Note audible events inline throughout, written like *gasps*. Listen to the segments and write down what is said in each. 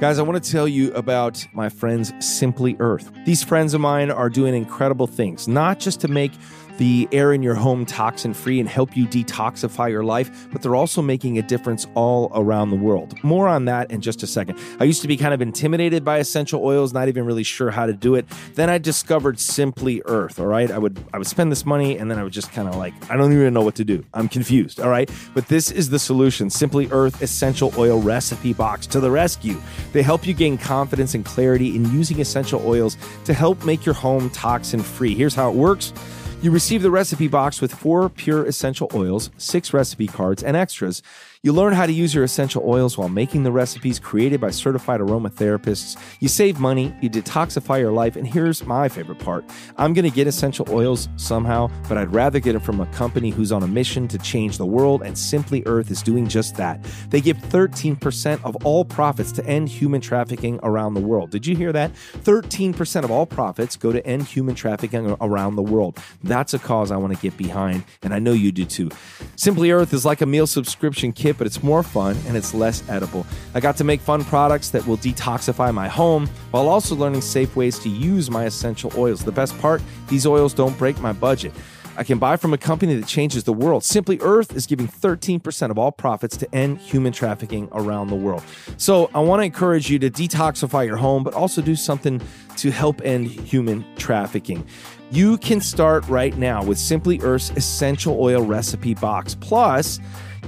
Guys, I want to tell you about my friends Simply Earth. These friends of mine are doing incredible things, not just to make the air in your home toxin free and help you detoxify your life, but they're also making a difference all around the world. More on that in just a second. I used to be kind of intimidated by essential oils, not even really sure how to do it. Then I discovered Simply Earth, all right? I would I would spend this money and then I would just kind of like I don't even know what to do. I'm confused, all right? But this is the solution. Simply Earth essential oil recipe box to the rescue. They help you gain confidence and clarity in using essential oils to help make your home toxin free. Here's how it works. You receive the recipe box with four pure essential oils, six recipe cards, and extras. You learn how to use your essential oils while making the recipes created by certified aromatherapists. You save money, you detoxify your life, and here's my favorite part I'm going to get essential oils somehow, but I'd rather get them from a company who's on a mission to change the world, and Simply Earth is doing just that. They give 13% of all profits to end human trafficking around the world. Did you hear that? 13% of all profits go to end human trafficking around the world. That's a cause I want to get behind, and I know you do too. Simply Earth is like a meal subscription kit, but it's more fun and it's less edible. I got to make fun products that will detoxify my home while also learning safe ways to use my essential oils. The best part, these oils don't break my budget. I can buy from a company that changes the world. Simply Earth is giving 13% of all profits to end human trafficking around the world. So I want to encourage you to detoxify your home, but also do something to help end human trafficking. You can start right now with Simply Earth's essential oil recipe box. Plus,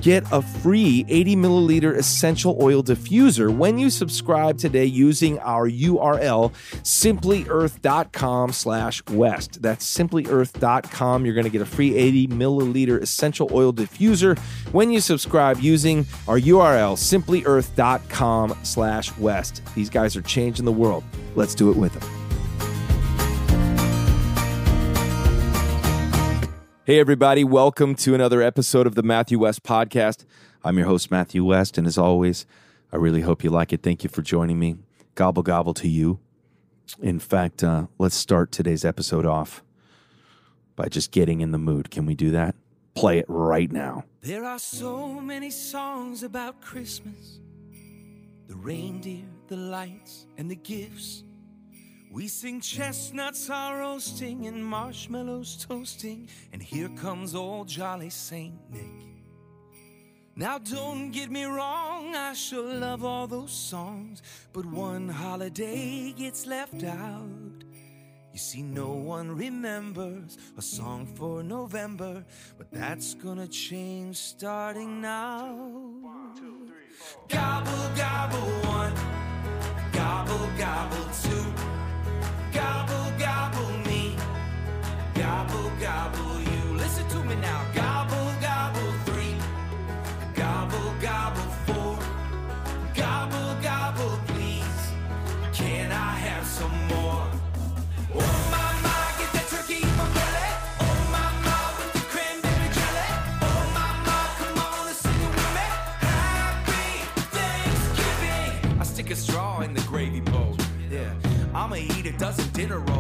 Get a free 80 milliliter essential oil diffuser when you subscribe today using our URL simplyearth.com slash west. That's simplyearth.com. You're going to get a free 80 milliliter essential oil diffuser when you subscribe using our URL simplyearth.com slash west. These guys are changing the world. Let's do it with them. Hey, everybody, welcome to another episode of the Matthew West Podcast. I'm your host, Matthew West, and as always, I really hope you like it. Thank you for joining me. Gobble, gobble to you. In fact, uh, let's start today's episode off by just getting in the mood. Can we do that? Play it right now. There are so many songs about Christmas the reindeer, the lights, and the gifts. We sing chestnuts are roasting and marshmallows toasting, and here comes old jolly Saint Nick. Now, don't get me wrong, I sure love all those songs, but one holiday gets left out. You see, no one remembers a song for November, but that's gonna change starting now. Gobble, gobble, one, gobble, gobble, two. Gobble, gobble me. Gobble, gobble you. Listen to me now. Dozen dinner rolls.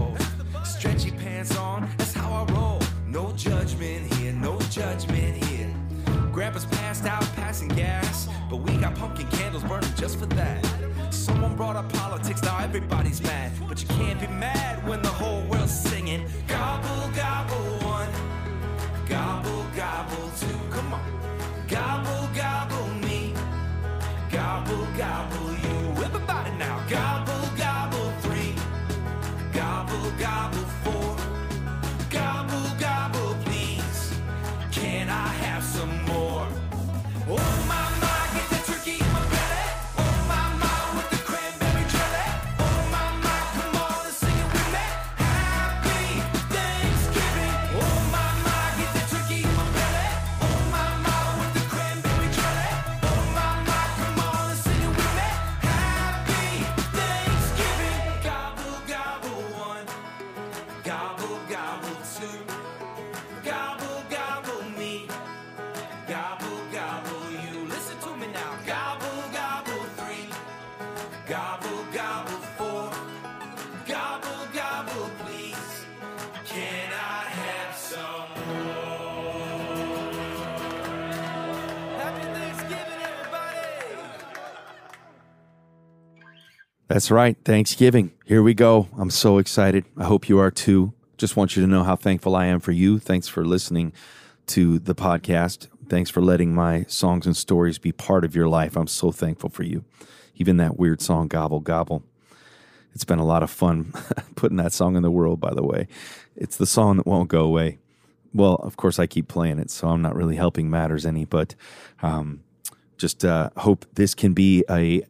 That's right. Thanksgiving. Here we go. I'm so excited. I hope you are too. Just want you to know how thankful I am for you. Thanks for listening to the podcast. Thanks for letting my songs and stories be part of your life. I'm so thankful for you. Even that weird song, Gobble Gobble. It's been a lot of fun *laughs* putting that song in the world, by the way. It's the song that won't go away. Well, of course, I keep playing it, so I'm not really helping matters any, but um, just uh, hope this can be a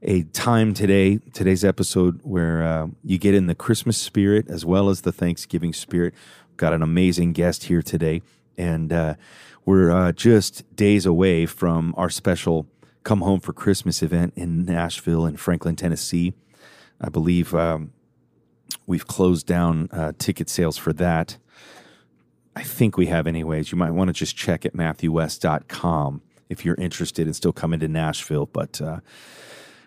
a time today, today's episode, where uh, you get in the Christmas spirit as well as the Thanksgiving spirit. Got an amazing guest here today, and uh, we're uh, just days away from our special Come Home for Christmas event in Nashville and Franklin, Tennessee. I believe um, we've closed down uh, ticket sales for that. I think we have, anyways. You might want to just check at MatthewWest.com if you're interested in still coming to Nashville. But uh,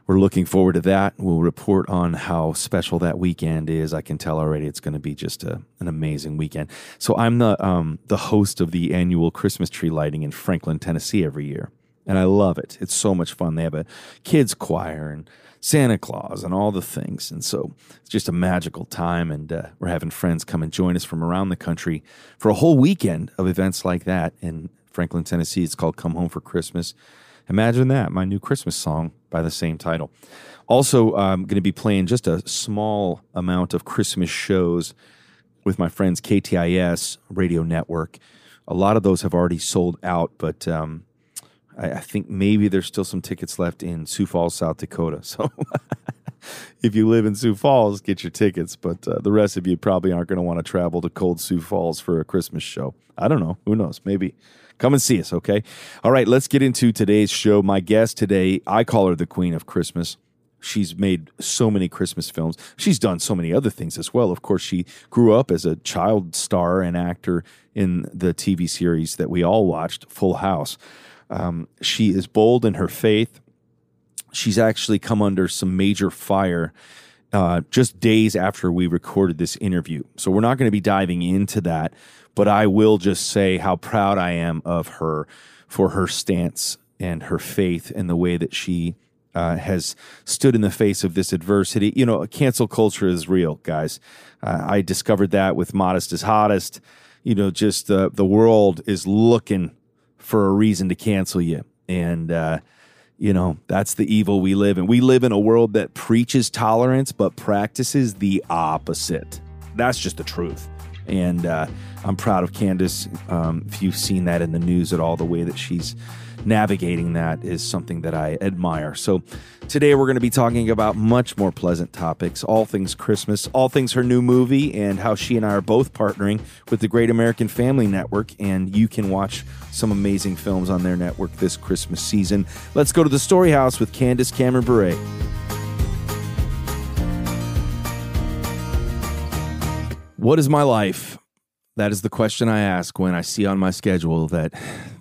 we're looking forward to that. We'll report on how special that weekend is. I can tell already it's going to be just a, an amazing weekend. So I'm the um, the host of the annual Christmas tree lighting in Franklin, Tennessee every year, and I love it. It's so much fun. They have a kids choir and Santa Claus and all the things, and so it's just a magical time. And uh, we're having friends come and join us from around the country for a whole weekend of events like that in Franklin, Tennessee. It's called Come Home for Christmas. Imagine that, my new Christmas song by the same title. Also, I'm going to be playing just a small amount of Christmas shows with my friends KTIS Radio Network. A lot of those have already sold out, but um, I, I, think maybe there's still some tickets left in Sioux Falls, South Dakota. *laughs* So if you live in Sioux Falls, get your tickets. But uh, the rest of you probably aren't going to want to travel to cold Sioux Falls for a Christmas show. I don't know. Who knows? Maybe. Come and see us, okay? All right, let's get into today's show. My guest today, I call her the Queen of Christmas. She's made so many Christmas films. She's done so many other things as well. Of course, she grew up as a child star and actor in the TV series that we all watched, Full House. Um, she is bold in her faith. She's actually come under some major fire uh, just days after we recorded this interview. So we're not going to be diving into that but I will just say how proud I am of her for her stance and her faith in the way that she uh, has stood in the face of this adversity. You know, cancel culture is real, guys. Uh, I discovered that with Modest is Hottest. You know, just the the world is looking for a reason to cancel you, and uh, you know that's the evil we live in. We live in a world that preaches tolerance but practices the opposite. That's just the truth. And uh, I'm proud of Candace. Um, if you've seen that in the news at all, the way that she's navigating that is something that I admire. So today we're going to be talking about much more pleasant topics, all things Christmas, all things her new movie, and how she and I are both partnering with the Great American Family Network. And you can watch some amazing films on their network this Christmas season. Let's go to the Story House with Candace Cameron Bure. What is my life? That is the question I ask when I see on my schedule that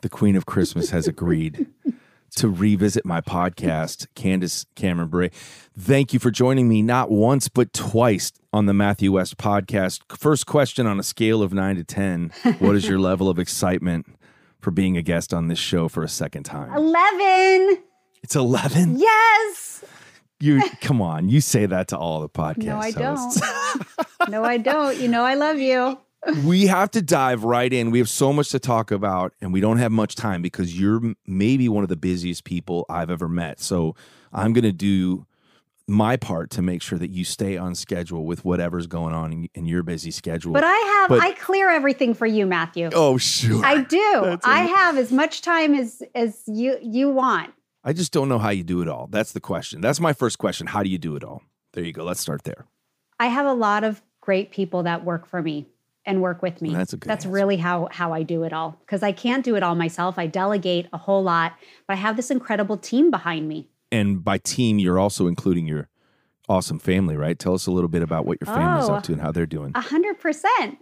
the Queen of Christmas has agreed *laughs* to revisit my podcast, Candace Cameron Bure. Thank you for joining me not once, but twice on the Matthew West podcast. First question on a scale of nine to 10 What is your *laughs* level of excitement for being a guest on this show for a second time? 11. It's 11? Yes. You come on, you say that to all the podcasts. No, I don't. *laughs* no, I don't. You know I love you. We have to dive right in. We have so much to talk about, and we don't have much time because you're maybe one of the busiest people I've ever met. So I'm going to do my part to make sure that you stay on schedule with whatever's going on in, in your busy schedule. But I have, but, I clear everything for you, Matthew. Oh, sure. I do. *laughs* I have as much time as as you you want. I just don't know how you do it all. That's the question. That's my first question. How do you do it all? There you go. Let's start there. I have a lot of great people that work for me and work with me. That's a good That's really how how I do it all because I can't do it all myself. I delegate a whole lot, but I have this incredible team behind me. And by team, you're also including your awesome family, right? Tell us a little bit about what your family's Oh. up to and how they're doing. A hundred percent.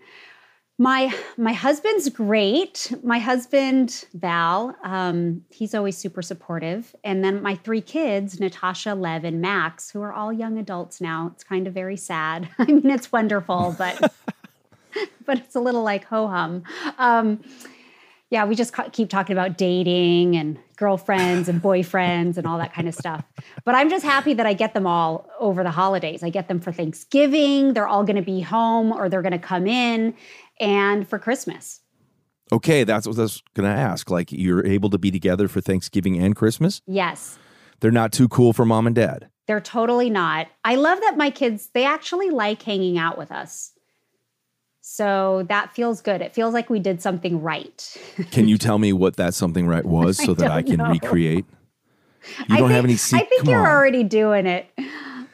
My my husband's great. My husband Val, um, he's always super supportive. And then my three kids, Natasha, Lev, and Max, who are all young adults now. It's kind of very sad. *laughs* I mean, it's wonderful, but *laughs* *laughs* but it's a little like ho hum. Um, yeah, we just ca- keep talking about dating and girlfriends and boyfriends and all that kind of stuff. But I'm just happy that I get them all over the holidays. I get them for Thanksgiving. They're all going to be home or they're going to come in and for Christmas. Okay, that's what I was going to ask. Like, you're able to be together for Thanksgiving and Christmas? Yes. They're not too cool for mom and dad. They're totally not. I love that my kids, they actually like hanging out with us. So that feels good. It feels like we did something right. *laughs* Can you tell me what that something right was *laughs* so that I can know. recreate? You I don't have any secret. I think Come you're on. already doing it.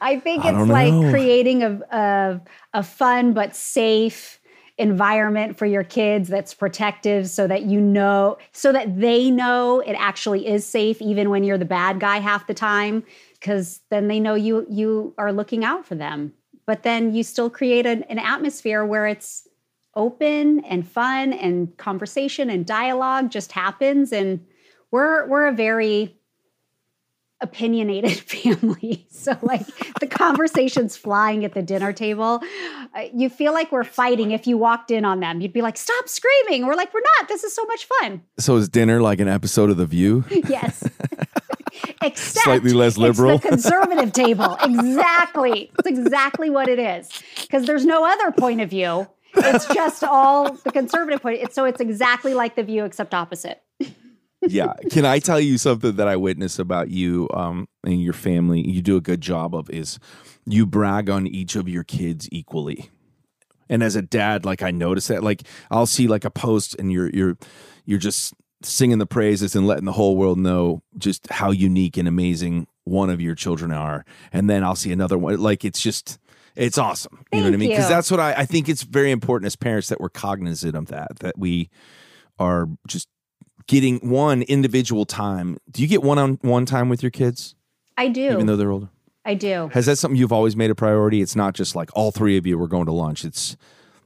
I think I it's like know. creating a, a a fun but safe environment for your kids that's protective so that you know so that they know it actually is safe even when you're the bad guy half the time because then they know you you are looking out for them but then you still create an, an atmosphere where it's open and fun and conversation and dialogue just happens. And we're we're a very opinionated *laughs* family. So like the conversations *laughs* flying at the dinner table. Uh, you feel like we're fighting if you walked in on them. You'd be like stop screaming. We're like we're not. This is so much fun. So is dinner like an episode of The View? *laughs* yes except Slightly less liberal. it's the *laughs* conservative table exactly it's exactly what it is because there's no other point of view it's just all the conservative point it's, so it's exactly like the view except opposite yeah. Can I tell you something that I witness about you um, and your family? You do a good job of is you brag on each of your kids equally. And as a dad, like I notice that, like I'll see like a post and you're you're you're just singing the praises and letting the whole world know just how unique and amazing one of your children are. And then I'll see another one. Like it's just it's awesome. You know what I mean? Because that's what I, I think it's very important as parents that we're cognizant of that, that we are just getting one individual time. Do you get one on one time with your kids, i do even though they're older? i do Has that something you've always made a priority? It's not just like all three of you were going to lunch. It's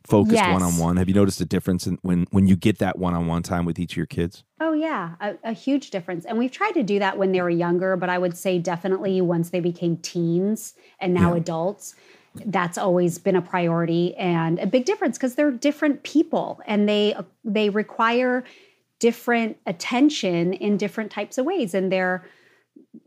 focused Yes. one on one. Have you noticed a difference in when when you get that one on one time with each of your kids? Oh, yeah, a, a huge difference. And we've tried to do that when they were younger, but I would say definitely once they became teens and now Yeah. adults, that's always been a priority and a big difference because they're different people and they they require different attention in different types of ways and they're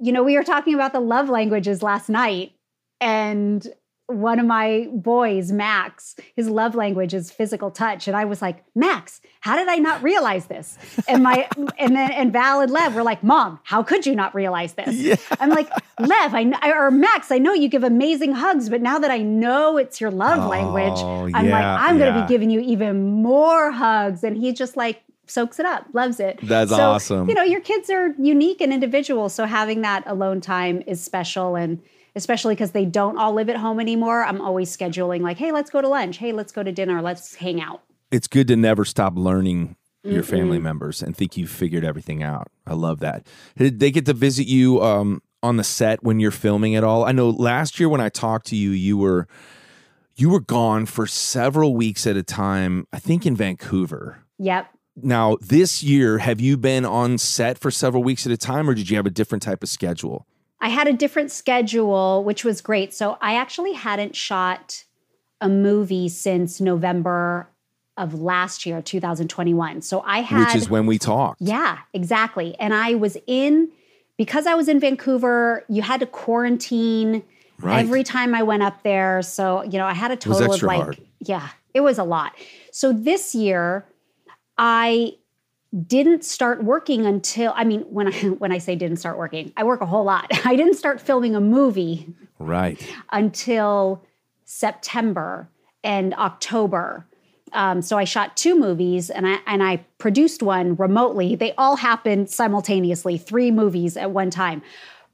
you know we were talking about the love languages last night and one of my boys max his love language is physical touch. And i was like max how did i not realize this? And my *laughs* and then and val and lev were like mom how could you not realize this? I'm like lev i or max i know you give amazing hugs but now that i know it's your love Oh, language i'm like i'm going to be giving you even more hugs. And he just like soaks it up loves it. That's So, awesome. you know your kids are unique and individual. So having that alone time is special. And especially because they don't all live at home anymore i'm always scheduling like hey let's go to lunch hey let's go to dinner let's hang out It's good to never stop learning your family members and think you've figured everything out. I love that. Did they get to visit you um, on the set when you're filming at all? I know last year when I talked to you, you were you were gone for several weeks at a time. I think in Vancouver. yep Now, this year, have you been on set for several weeks at a time, or did you have a different type of schedule? I had a different schedule, which was great. So I actually hadn't shot a movie since November of last year, 2021. So I had Which is when we talked. Yeah, exactly. And I was in because I was in Vancouver, you had to quarantine Right. every time I went up there. So, you know, I had a total of like hard. yeah, it was a lot. So this year I didn't start working until I mean when I *laughs* when I say didn't start working, I work a whole lot. *laughs* I didn't start filming a movie Right. until September and October. Um, so I shot two movies and I and I produced one remotely. They all happened simultaneously, three movies at one time.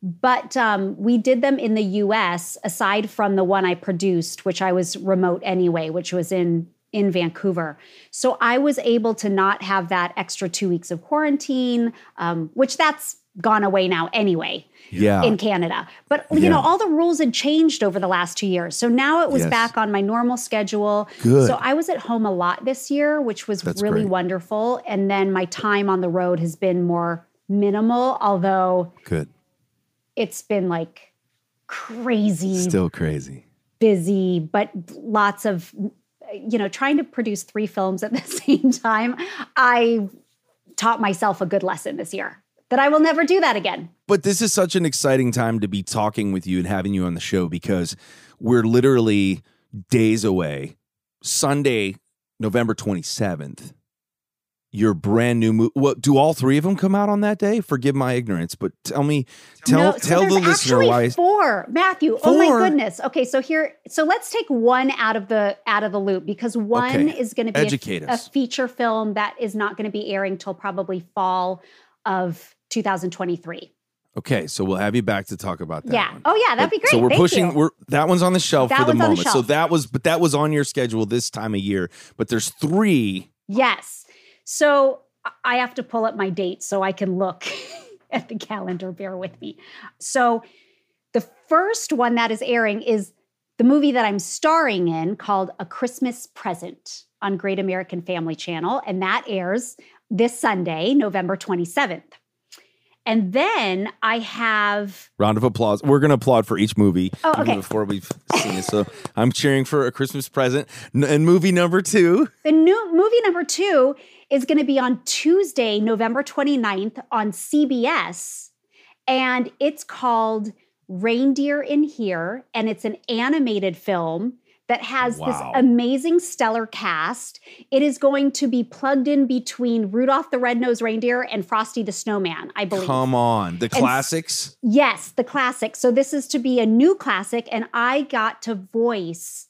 But um, we did them in the U.S. aside from the one I produced, which I was remote anyway, which was in in Vancouver. So I was able to not have that extra two weeks of quarantine, um, which that's gone away now anyway Yeah. in Canada. But you Yeah. know, all the rules had changed over the last two years. So now it was Yes. back on my normal schedule. Good. So I was at home a lot this year, which was That's really great. wonderful. And then my time on the road has been more minimal, although Good. it's been like crazy Still crazy. busy, but lots of, you know, trying to produce three films at the *laughs* same time. I taught myself a good lesson this year that I will never do that again. But this is such an exciting time to be talking with you and having you on the show because we're literally days away. Sunday, November 27th. Your brand new movie. What do all three of them come out on that day? Forgive my ignorance, but tell me, tell No, so tell the listener why. four matthew four. oh my goodness okay so here so let's take one out of the out of the loop because one Okay. is going to be a- Educate a, feature film that is not going to be airing till probably fall of 2023 Okay, so we'll have you back to talk about that. yeah one. oh yeah that'd be great So we're Thank pushing. you. We're that one's on the shelf That for the on the moment. So that was, but that was on your schedule this time of year. But there's three. yes so I- have to pull up my date so i can look *laughs* at the calendar bear with me so the first one that is airing is the movie that I'm starring in called A Christmas Present on Great American Family Channel. And that airs this Sunday, November 27th. And then I have, Round of applause. We're going to applaud for each movie Oh, okay. before we've seen it. So I'm cheering for a Christmas present. And movie number two. the new movie number two is going to be on Tuesday, November 29th on CBS. And it's called Reindeer in Here. And it's an animated film that has Wow. this amazing stellar cast. It is going to be plugged in between Rudolph the Red-Nosed Reindeer and Frosty the Snowman, I believe. Come on, the classics. Yes, the classics. So this is to be a new classic, and I got to voice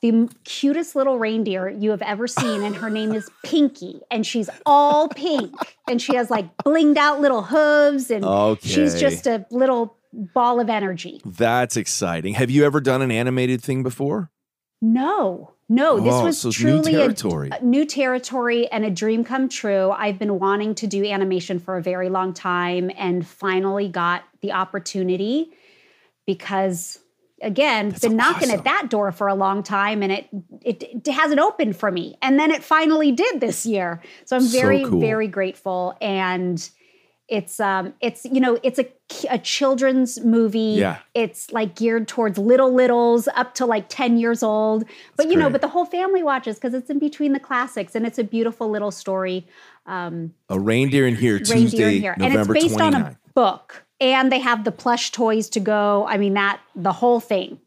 the cutest little reindeer you have ever seen, and her name is Pinky, and she's all pink, and she has like blinged out little hooves, and she's just a little ball of energy. That's exciting. Have you ever done an animated thing before? No, no, this Oh, was so it's new truly a, a new territory and a dream come true. I've been wanting to do animation for a very long time and finally got the opportunity because again, been knocking awesome. at that door for a long time and it, it it hasn't opened for me. And then it finally did this year. So I'm So very cool. very grateful and it's um it's you know it's a a children's movie Yeah. it's like geared towards little littles up to like 10 years old but you know but the whole family watches because it's in between the classics and it's a beautiful little story um A reindeer in here reindeer Tuesday, in here November and it's based 29th. on a book and they have the plush toys to go. I mean that the whole thing.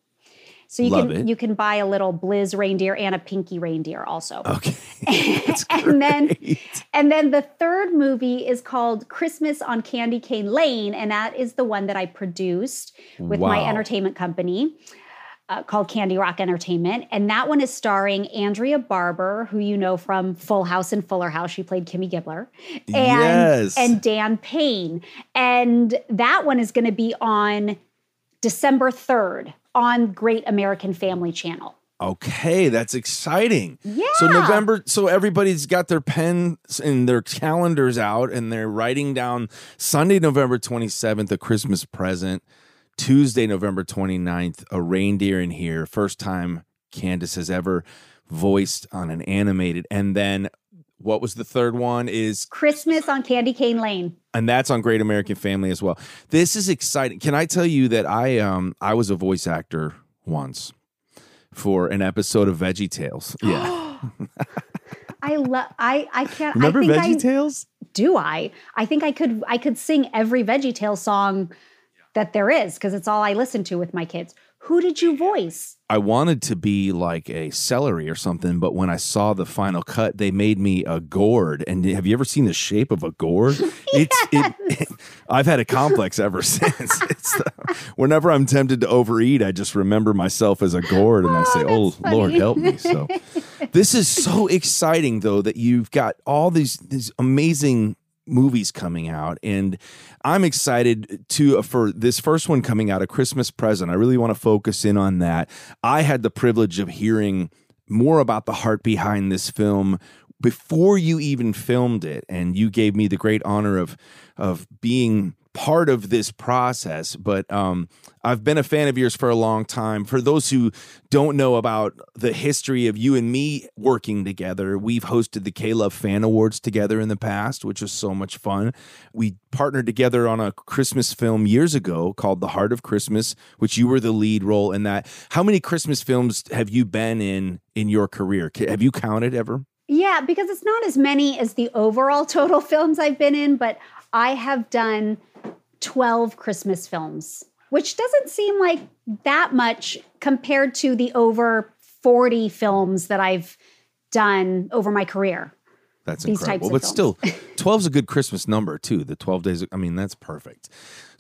So you Love can it. you can buy a little blizz reindeer and a pinky reindeer also. Okay. *laughs* And then and then the third movie is called Christmas on Candy Cane Lane, and that is the one that I produced with my entertainment company uh, called Candy Rock Entertainment. And that one is starring Andrea Barber, who you know from Full House and Fuller House. She played Kimmy Gibbler. And, Yes. and Dan Payne. And that one is going to be on December 3rd on Great American Family Channel. Okay, that's exciting. Yeah. So November, so everybody's got their pens and their calendars out and they're writing down Sunday, November 27th, a Christmas present. Tuesday, November 29th, a reindeer in here. First time Candace has ever voiced on an animated. And then what was the third one is Christmas on Candy Cane Lane. and that's on Great American Family as well. This is exciting. Can I tell you that I um I was a voice actor once for an episode of Veggie Tales. *gasps* Yeah. I love. I I can't. Remember I think Veggie Tales? Do I? I think I could. I could sing every Veggie Tale song that there is because it's all I listen to with my kids. Who did you voice? I wanted to be like a celery or something, but when I saw the final cut, they made me a gourd. And have you ever seen the shape of a gourd? *laughs* It's it, *laughs* I've had a complex ever *laughs* since. It's the, whenever I'm tempted to overeat, I just remember myself as a gourd and I oh, say, "Oh funny. Lord, help me." So this is so exciting though that you've got all these these amazing movies coming out and i'm excited to uh, for this first one coming out a christmas present. I really want to focus in on that. I had the privilege of hearing more about the heart behind this film before you even filmed it and you gave me the great honor of of being part of this process but um I've been a fan of yours for a long time. For those who don't know about the history of you and me working together we've hosted the K-Love Fan Awards together in the past which was so much fun. We partnered together on a Christmas film years ago called The Heart of Christmas which you were the lead role in that. How many Christmas films have you been in in your career? Have you counted ever? Yeah, because it's not as many as the overall total *laughs* films I've been in, but I have done 12 Christmas films, which doesn't seem like that much compared to the over 40 films that I've done over my career. That's incredible. But of still, *laughs* 12 is a good Christmas number, too. The 12 days, I mean, that's perfect.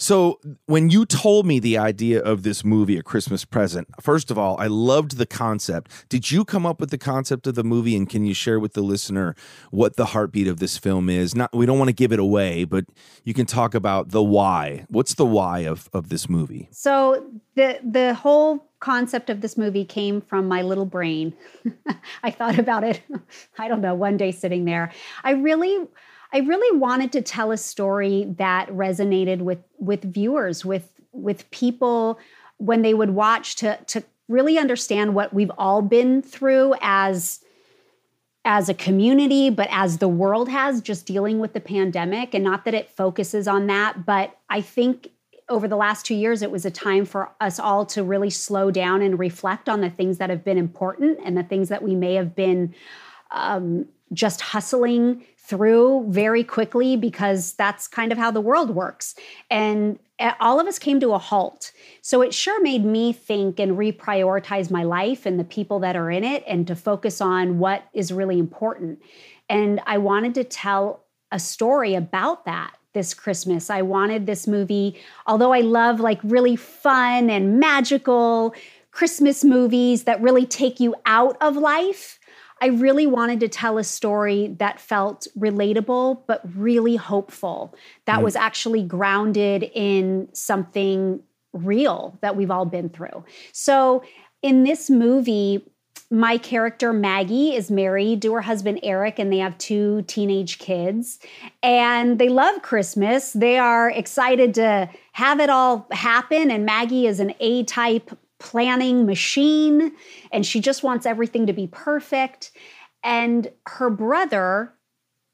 So, when you told me the idea of this movie, A Christmas Present, first of all, I loved the concept. Did you come up with the concept of the movie? And can you share with the listener what the heartbeat of this film is? Not, we don't want to give it away, but you can talk about the why. What's the why of, of this movie? So the the whole concept of this movie came from my little brain. *laughs* I thought about it, *laughs* I don't know, one day sitting there. I really I really wanted to tell a story that resonated with with viewers, with with people when they would watch to to really understand what we've all been through as as a community, but as the world has just dealing with the pandemic. And not that it focuses on that, but I think over the last two years, it was a time for us all to really slow down and reflect on the things that have been important and the things that we may have been um, just hustling through very quickly because that's kind of how the world works. And all of us came to a halt. So it sure made me think and reprioritize my life and the people that are in it and to focus on what is really important. And I wanted to tell a story about that this Christmas. I wanted this movie, although I love like really fun and magical Christmas movies that really take you out of life. I really wanted to tell a story that felt relatable, but really hopeful, that mm-hmm. was actually grounded in something real that we've all been through. So, in this movie, my character Maggie is married to her husband Eric, and they have two teenage kids. And they love Christmas. They are excited to have it all happen. And Maggie is an A type planning machine, and she just wants everything to be perfect. And her brother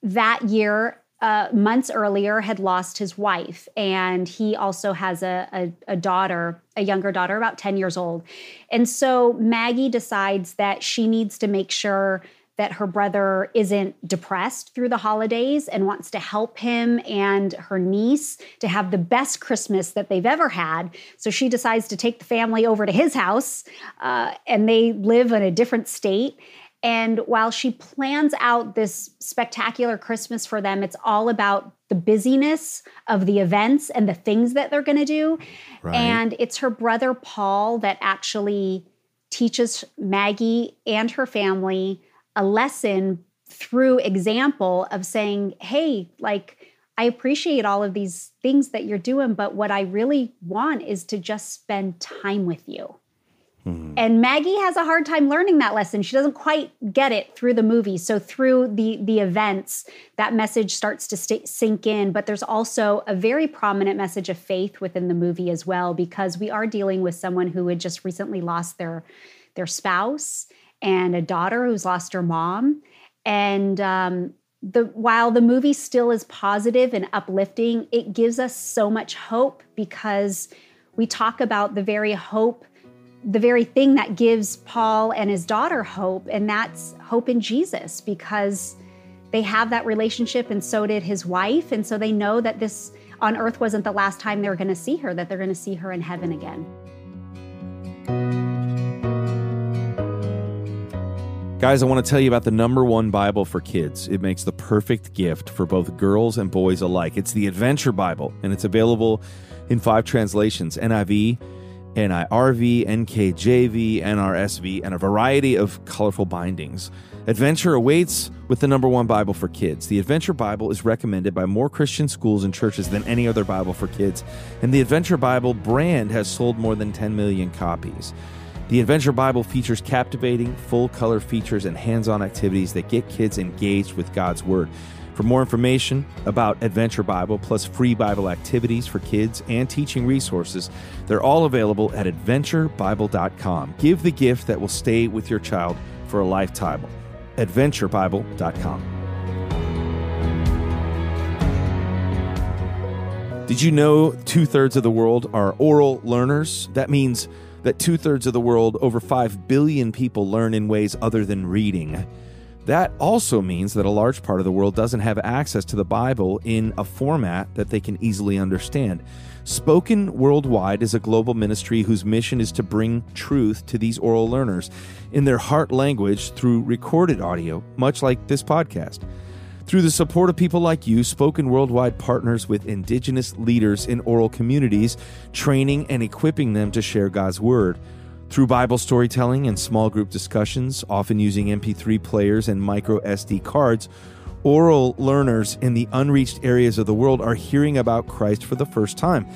that year, uh, months earlier, had lost his wife, and he also has a, a, a daughter, a younger daughter, about 10 years old. And so Maggie decides that she needs to make sure that her brother isn't depressed through the holidays and wants to help him and her niece to have the best Christmas that they've ever had. So she decides to take the family over to his house, uh, and they live in a different state. And while she plans out this spectacular Christmas for them, it's all about the busyness of the events and the things that they're going to do. Right. And it's her brother Paul that actually teaches Maggie and her family a lesson through example of saying, hey, like, I appreciate all of these things that you're doing, but what I really want is to just spend time with you. Hmm. And Maggie has a hard time learning that lesson. She doesn't quite get it through the movie. So through the the events, that message starts to st- sink in. But there's also a very prominent message of faith within the movie as well, because we are dealing with someone who had just recently lost their their spouse and a daughter who's lost her mom. And um, the while the movie still is positive and uplifting, it gives us so much hope because we talk about the very hope the very thing that gives Paul and his daughter hope, and that's hope in Jesus because they have that relationship, and so did his wife. And so they know that this on earth wasn't the last time they were going to see her, that they're going to see her in heaven again. Guys, I want to tell you about the number one Bible for kids. It makes the perfect gift for both girls and boys alike. It's the Adventure Bible, and it's available in five translations NIV, NIRV, NKJV, NRSV, and a variety of colorful bindings. Adventure awaits with the number one Bible for kids. The Adventure Bible is recommended by more Christian schools and churches than any other Bible for kids, and the Adventure Bible brand has sold more than 10 million copies. The Adventure Bible features captivating, full color features and hands on activities that get kids engaged with God's Word. For more information about Adventure Bible, plus free Bible activities for kids and teaching resources, they're all available at adventurebible.com. Give the gift that will stay with your child for a lifetime. AdventureBible.com. Did you know two thirds of the world are oral learners? That means that two thirds of the world, over 5 billion people, learn in ways other than reading. That also means that a large part of the world doesn't have access to the Bible in a format that they can easily understand. Spoken Worldwide is a global ministry whose mission is to bring truth to these oral learners in their heart language through recorded audio, much like this podcast. Through the support of people like you, Spoken Worldwide partners with indigenous leaders in oral communities, training and equipping them to share God's Word. Through Bible storytelling and small group discussions, often using MP3 players and micro SD cards, oral learners in the unreached areas of the world are hearing about Christ for the first time,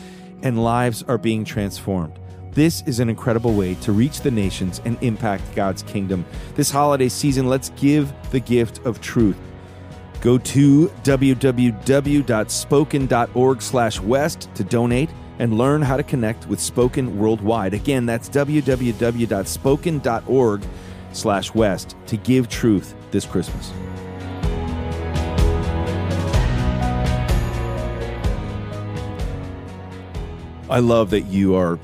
and lives are being transformed. This is an incredible way to reach the nations and impact God's kingdom. This holiday season, let's give the gift of truth. Go to www.spoken.org slash west to donate and learn how to connect with Spoken worldwide. Again, that's www.spoken.org slash west to give truth this Christmas. I love that you are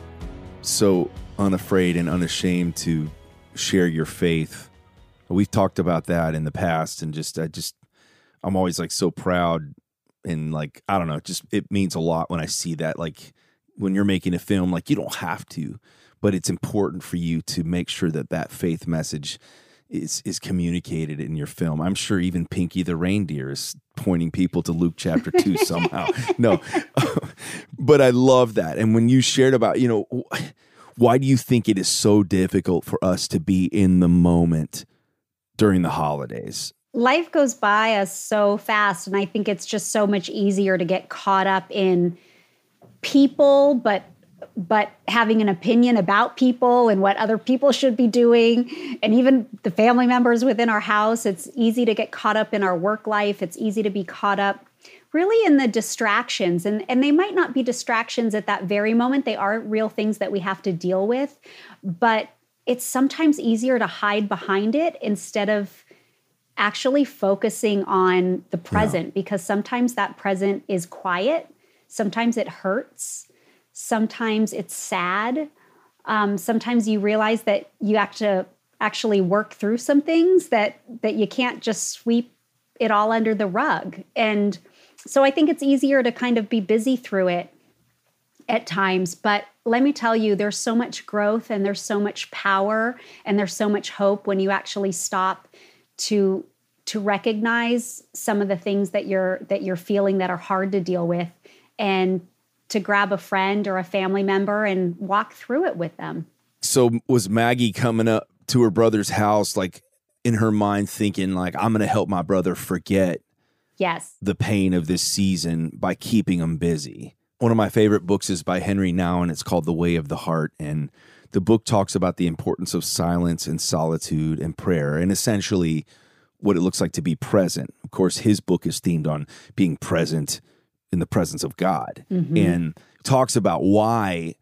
so unafraid and unashamed to share your faith. We've talked about that in the past, and just I just I'm always like so proud and like I don't know, just it means a lot when I see that. Like when you're making a film, like you don't have to, but it's important for you to make sure that that faith message is is communicated in your film. I'm sure even Pinky the reindeer is pointing people to Luke chapter 2 *laughs* somehow. No. *laughs* but I love that. And when you shared about, you know, why do you think it is so difficult for us to be in the moment during the holidays? Life goes by us so fast and I think it's just so much easier to get caught up in people but but having an opinion about people and what other people should be doing. And even the family members within our house it's easy to get caught up in our work life. It's easy to be caught up really in the distractions and and they might not be distractions at that very moment. They are real things that we have to deal with but it's sometimes easier to hide behind it instead of actually focusing on the present yeah. because sometimes that present is quiet sometimes it hurts Sometimes it's sad. Um, sometimes you realize that you have to actually work through some things that that you can't just sweep it all under the rug. And so I think it's easier to kind of be busy through it at times. But let me tell you, there's so much growth and there's so much power and there's so much hope when you actually stop to to recognize some of the things that you're that you're feeling that are hard to deal with and to grab a friend or a family member and walk through it with them. So was Maggie coming up to her brother's house like in her mind thinking like I'm going to help my brother forget yes the pain of this season by keeping him busy. One of my favorite books is by Henri Nouwen It's called The Way of the Heart and the book talks about the importance of silence and solitude and prayer and essentially what it looks like to be present. Of course, his book is themed on being present in the presence of God mm-hmm. and talks about why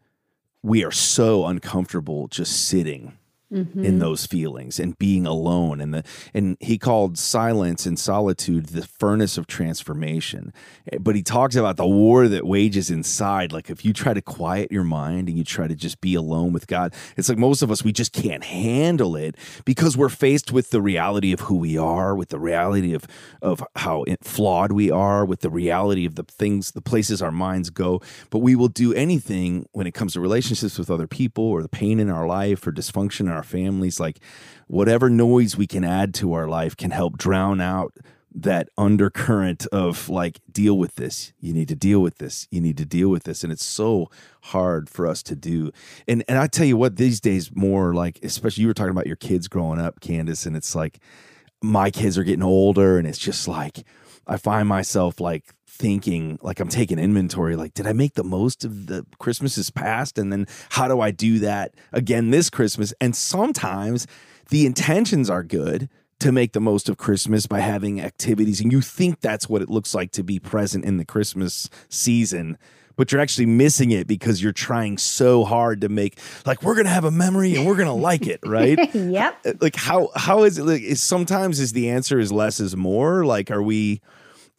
we are so uncomfortable just sitting mm-hmm. in those feelings and being alone and the and he called silence and solitude the furnace of transformation. But he talks about the war that wages inside. Like if you try to quiet your mind and you try to just be alone with god it's like most of us we just can't handle it because we're faced with the reality of who we are with the reality of of how flawed we are with the reality of the things the places our minds go. But we will do anything when it comes to relationships with other people or the pain in our life or dysfunction in our families like whatever noise we can add to our life can help drown out that undercurrent of like deal with this. You need to deal with this. You need to deal with this. And it's so hard for us to do. And and i tell you what these days more like especially you were talking about your kids growing up candace and it's like my kids are getting older and it's just like i find myself like thinking like I'm taking inventory like did I make the most of the Christmases past? And then how do I do that again this Christmas? And sometimes the intentions are good to make the most of Christmas by having activities and you think that's what it looks like to be present in the Christmas season but you're actually missing it because you're trying so hard to make like we're gonna have a memory and we're gonna like it right? *laughs* Yep. Uh, like how how is it like is sometimes is the answer is less is more? Like are we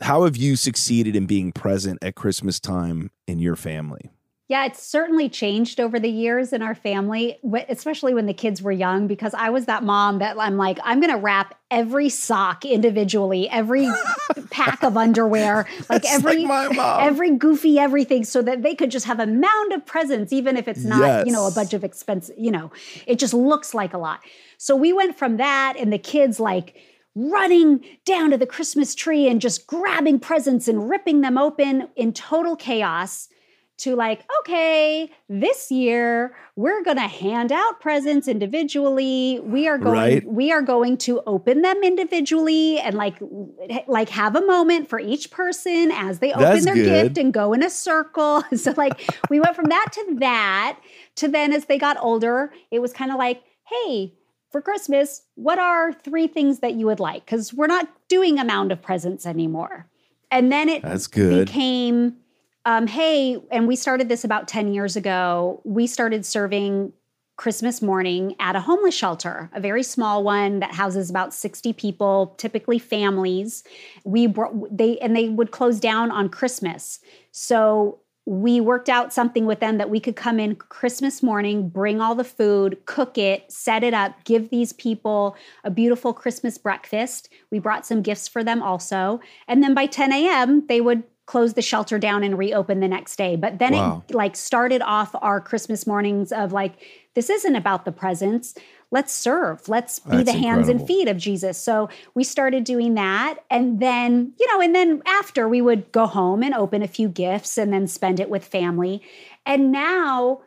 how have you succeeded in being present at Christmas time in your family? Yeah, it's certainly changed over the years in our family, especially when the kids were young, because I was that mom that I'm like, I'm going to wrap every sock individually, every *laughs* pack of underwear, like That's every like every goofy everything so that they could just have a mound of presents even if it's not, you know, a bunch of expense, you know. It just looks like a lot. So we went from that and the kids like running down to the Christmas tree and just grabbing presents and ripping them open in total chaos to like, okay, this year we're going to hand out presents individually. We are going Right. we are going to open them individually and like like have a moment for each person as they open That's their good. gift and go in a circle. *laughs* So like we went from that to that to then as they got older, it was kind of like, hey, for Christmas, what are three things that you would like? Because we're not doing a mound of presents anymore. And then it That's good. became, um, hey, and we started this about 10 years ago. We started serving Christmas morning at a homeless shelter, a very small one that houses about 60 people, typically families. We brought they and they would close down on Christmas. So we worked out something with them that we could come in Christmas morning, bring all the food, cook it, set it up, give these people a beautiful Christmas breakfast. We brought some gifts for them also. And then by 10 a.m., they would close the shelter down and reopen the next day. But then Wow. it like started off our Christmas mornings of like, this isn't about the presents. Let's serve. Let's be That's the hands and feet of Jesus. So we started doing that. And then, you know, and then after we would go home and open a few gifts and then spend it with family. And now,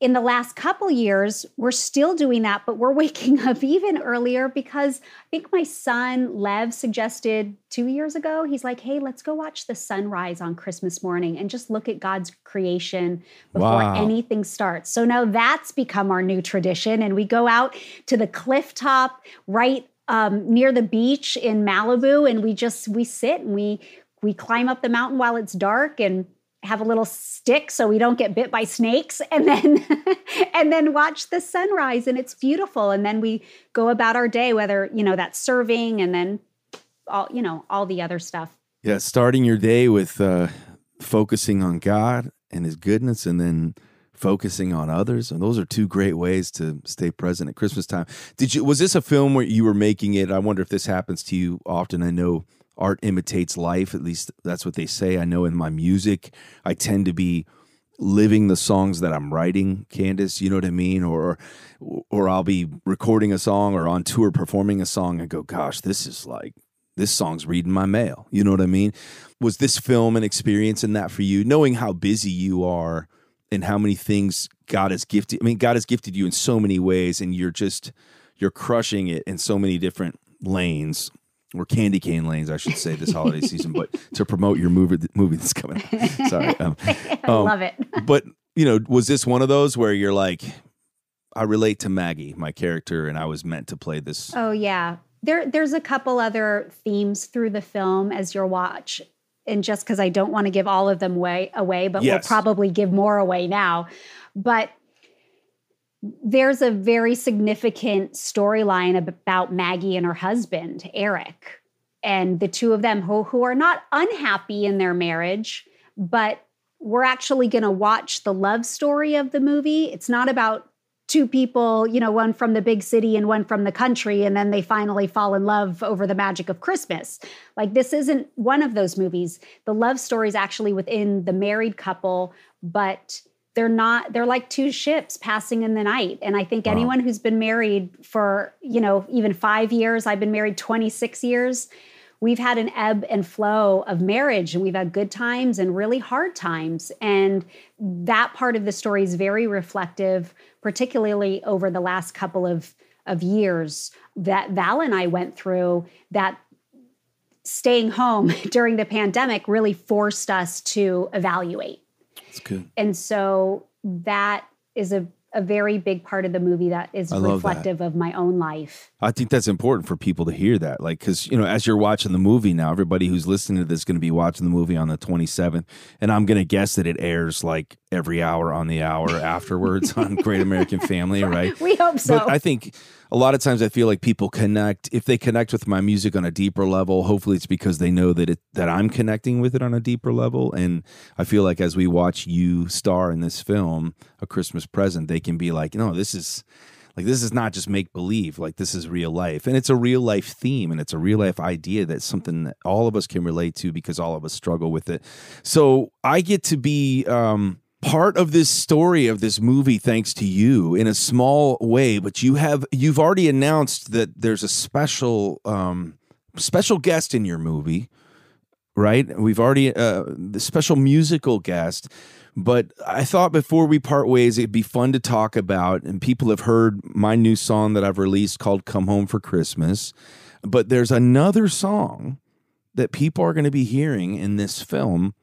in the last couple years, we're still doing that, but we're *laughs* waking up even earlier because I think my son Lev suggested two years ago, he's like, hey, let's go watch the sunrise on Christmas morning and just look at God's creation before Wow. anything starts. So now that's become our new tradition. And we go out to the cliff top right um, near the beach in Malibu and we just we sit and we we climb up the mountain while it's dark and have a little stick so we don't get bit by snakes and then *laughs* and then watch the sunrise and it's beautiful and then we go about our day whether you know that's serving and then all you know all the other stuff Yeah, starting your day with uh, focusing on God and His goodness, and then focusing on others. And those are two great ways to stay present at Christmas time. Did you? Was this a film where you were making it? I wonder if this happens to you often. I know art imitates life. At least that's what they say. I know in my music, I tend to be living the songs that I'm writing, Candace, you know what I mean? Or or I'll be recording a song or on tour performing a song and go, gosh, this is like this song's reading my mail. You know what I mean? Was this film an experience in that for you, knowing how busy you are and how many things God has gifted? I mean, God has gifted you in so many ways, and you're just you're crushing it in so many different lanes. Or candy cane lanes, I should say, this holiday season, but to promote your movie, movie that's coming out. *laughs* Sorry, um, i Um, love it but you know, was this one of those where you're like, I relate to Maggie, my character, and I was meant to play this? oh yeah there there's a couple other themes through the film as your watch and just because i don't want to give all of them away away but Yes. we'll probably give more away now but there's a very significant storyline about Maggie and her husband, Eric, and the two of them who, who are not unhappy in their marriage, but we're actually going to watch the love story of the movie. It's not about two people, you know, one from the big city and one from the country, and then they finally fall in love over the magic of Christmas. Like, this isn't one of those movies. The love story is actually within the married couple, but they're not they're like two ships passing in the night. And i think Wow. anyone who's been married for you know even 5 years i've been married 26 years we've had an ebb and flow of marriage and we've had good times and really hard times. And that part of the story is very reflective particularly over the last couple of of years that val and i went through that staying home *laughs* during the pandemic really forced us to evaluate It's good. and so that is a, a very big part of the movie that is love that. reflective of my own life. I think that's important for people to hear that. Like, because, you know, as you're watching the movie now, everybody who's listening to this is going to be watching the movie on the 27th. And I'm going to guess that it airs like every hour on the hour afterwards *laughs* on Great American Family, *laughs* right? We hope so. But I think a lot of times I feel like people connect if they connect with my music on a deeper level. Hopefully, it's because they know that it that I'm connecting with it on a deeper level. And I feel like as we watch you star in this film, A Christmas Present, they can be like, no, this is like this is not just make believe like this is real life and it's a real life theme and it's a real life idea that's something that all of us can relate to because all of us struggle with it so i get to be um part of this story of this movie thanks to you in a small way but you have you've already announced that there's a special um special guest in your movie right we've already uh the special musical guest but I thought before we part ways, it'd be fun to talk about. And people have heard my new song that I've released called Come Home for Christmas. But there's another song that people are going to be hearing in this film.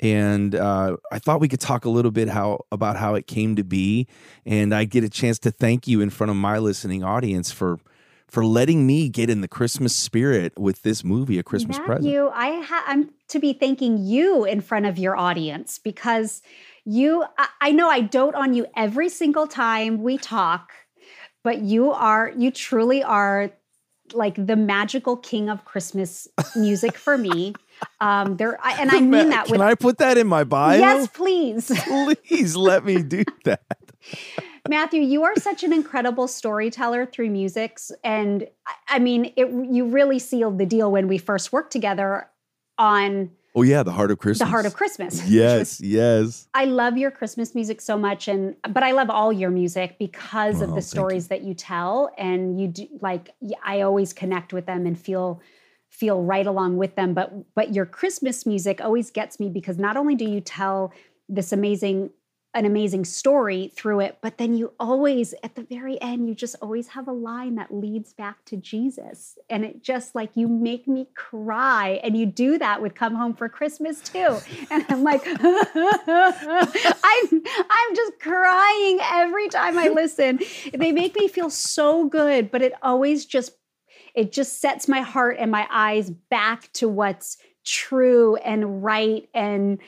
And uh, I thought we could talk a little bit how about how it came to be, and I get a chance to thank you in front of my listening audience for for letting me get in the Christmas spirit with this movie, A Christmas Matthew, Present. I ha- I'm to be thanking you in front of your audience because you, I, I know I dote on you every single time we talk, but you are, you truly are like the magical king of Christmas music for me. *laughs* Um, there, I, and I mean that Can with I put that in my bio? yes, please. *laughs* *laughs* Please let me do that. Matthew, you are such an incredible storyteller through musics, and I- mean, it. You really sealed the deal when we first worked together on Oh yeah, the heart of Christmas. the Heart of Christmas. *laughs* Yes, yes. I love your Christmas music so much, and but I love all your music because Well, of the stories that you tell, and you do like I always connect with them and feel feel right along with them. But but your Christmas music always gets me because not only do you tell this amazing an amazing story through it, but then you always at the very end you just always have a line that leads back to Jesus, and it just like you make me cry, and you do that with "Come Home for Christmas" too, and I'm like. *laughs* I'm I'm just crying every time I listen. They make me feel so good, but it always just it just sets my heart and my eyes back to what's true and right and